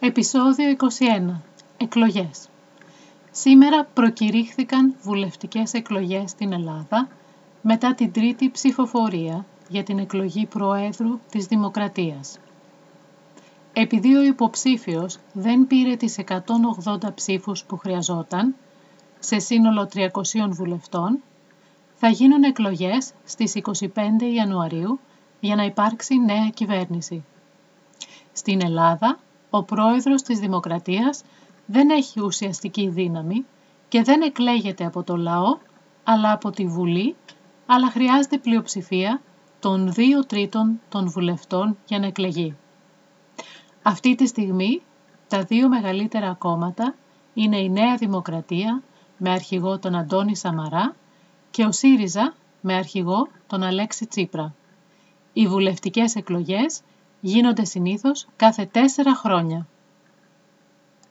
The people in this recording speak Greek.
Επισόδιο 21. Εκλογές. Σήμερα προκηρύχθηκαν βουλευτικές εκλογές στην Ελλάδα μετά την τρίτη ψηφοφορία για την εκλογή Προέδρου της Δημοκρατίας. Επειδή ο υποψήφιος δεν πήρε τις 180 ψήφους που χρειαζόταν, σε σύνολο 300 βουλευτών, θα γίνουν εκλογές στις 25 Ιανουαρίου για να υπάρξει νέα κυβέρνηση. Στην Ελλάδα, ο πρόεδρος της Δημοκρατίας δεν έχει ουσιαστική δύναμη και δεν εκλέγεται από το λαό, αλλά από τη Βουλή, αλλά χρειάζεται πλειοψηφία των δύο τρίτων των βουλευτών για να εκλεγεί. Αυτή τη στιγμή, τα δύο μεγαλύτερα κόμματα είναι η Νέα Δημοκρατία με αρχηγό τον Αντώνη Σαμαρά και ο ΣΥΡΙΖΑ με αρχηγό τον Αλέξη Τσίπρα. Οι βουλευτικές εκλογές γίνονται συνήθως κάθε τέσσερα χρόνια.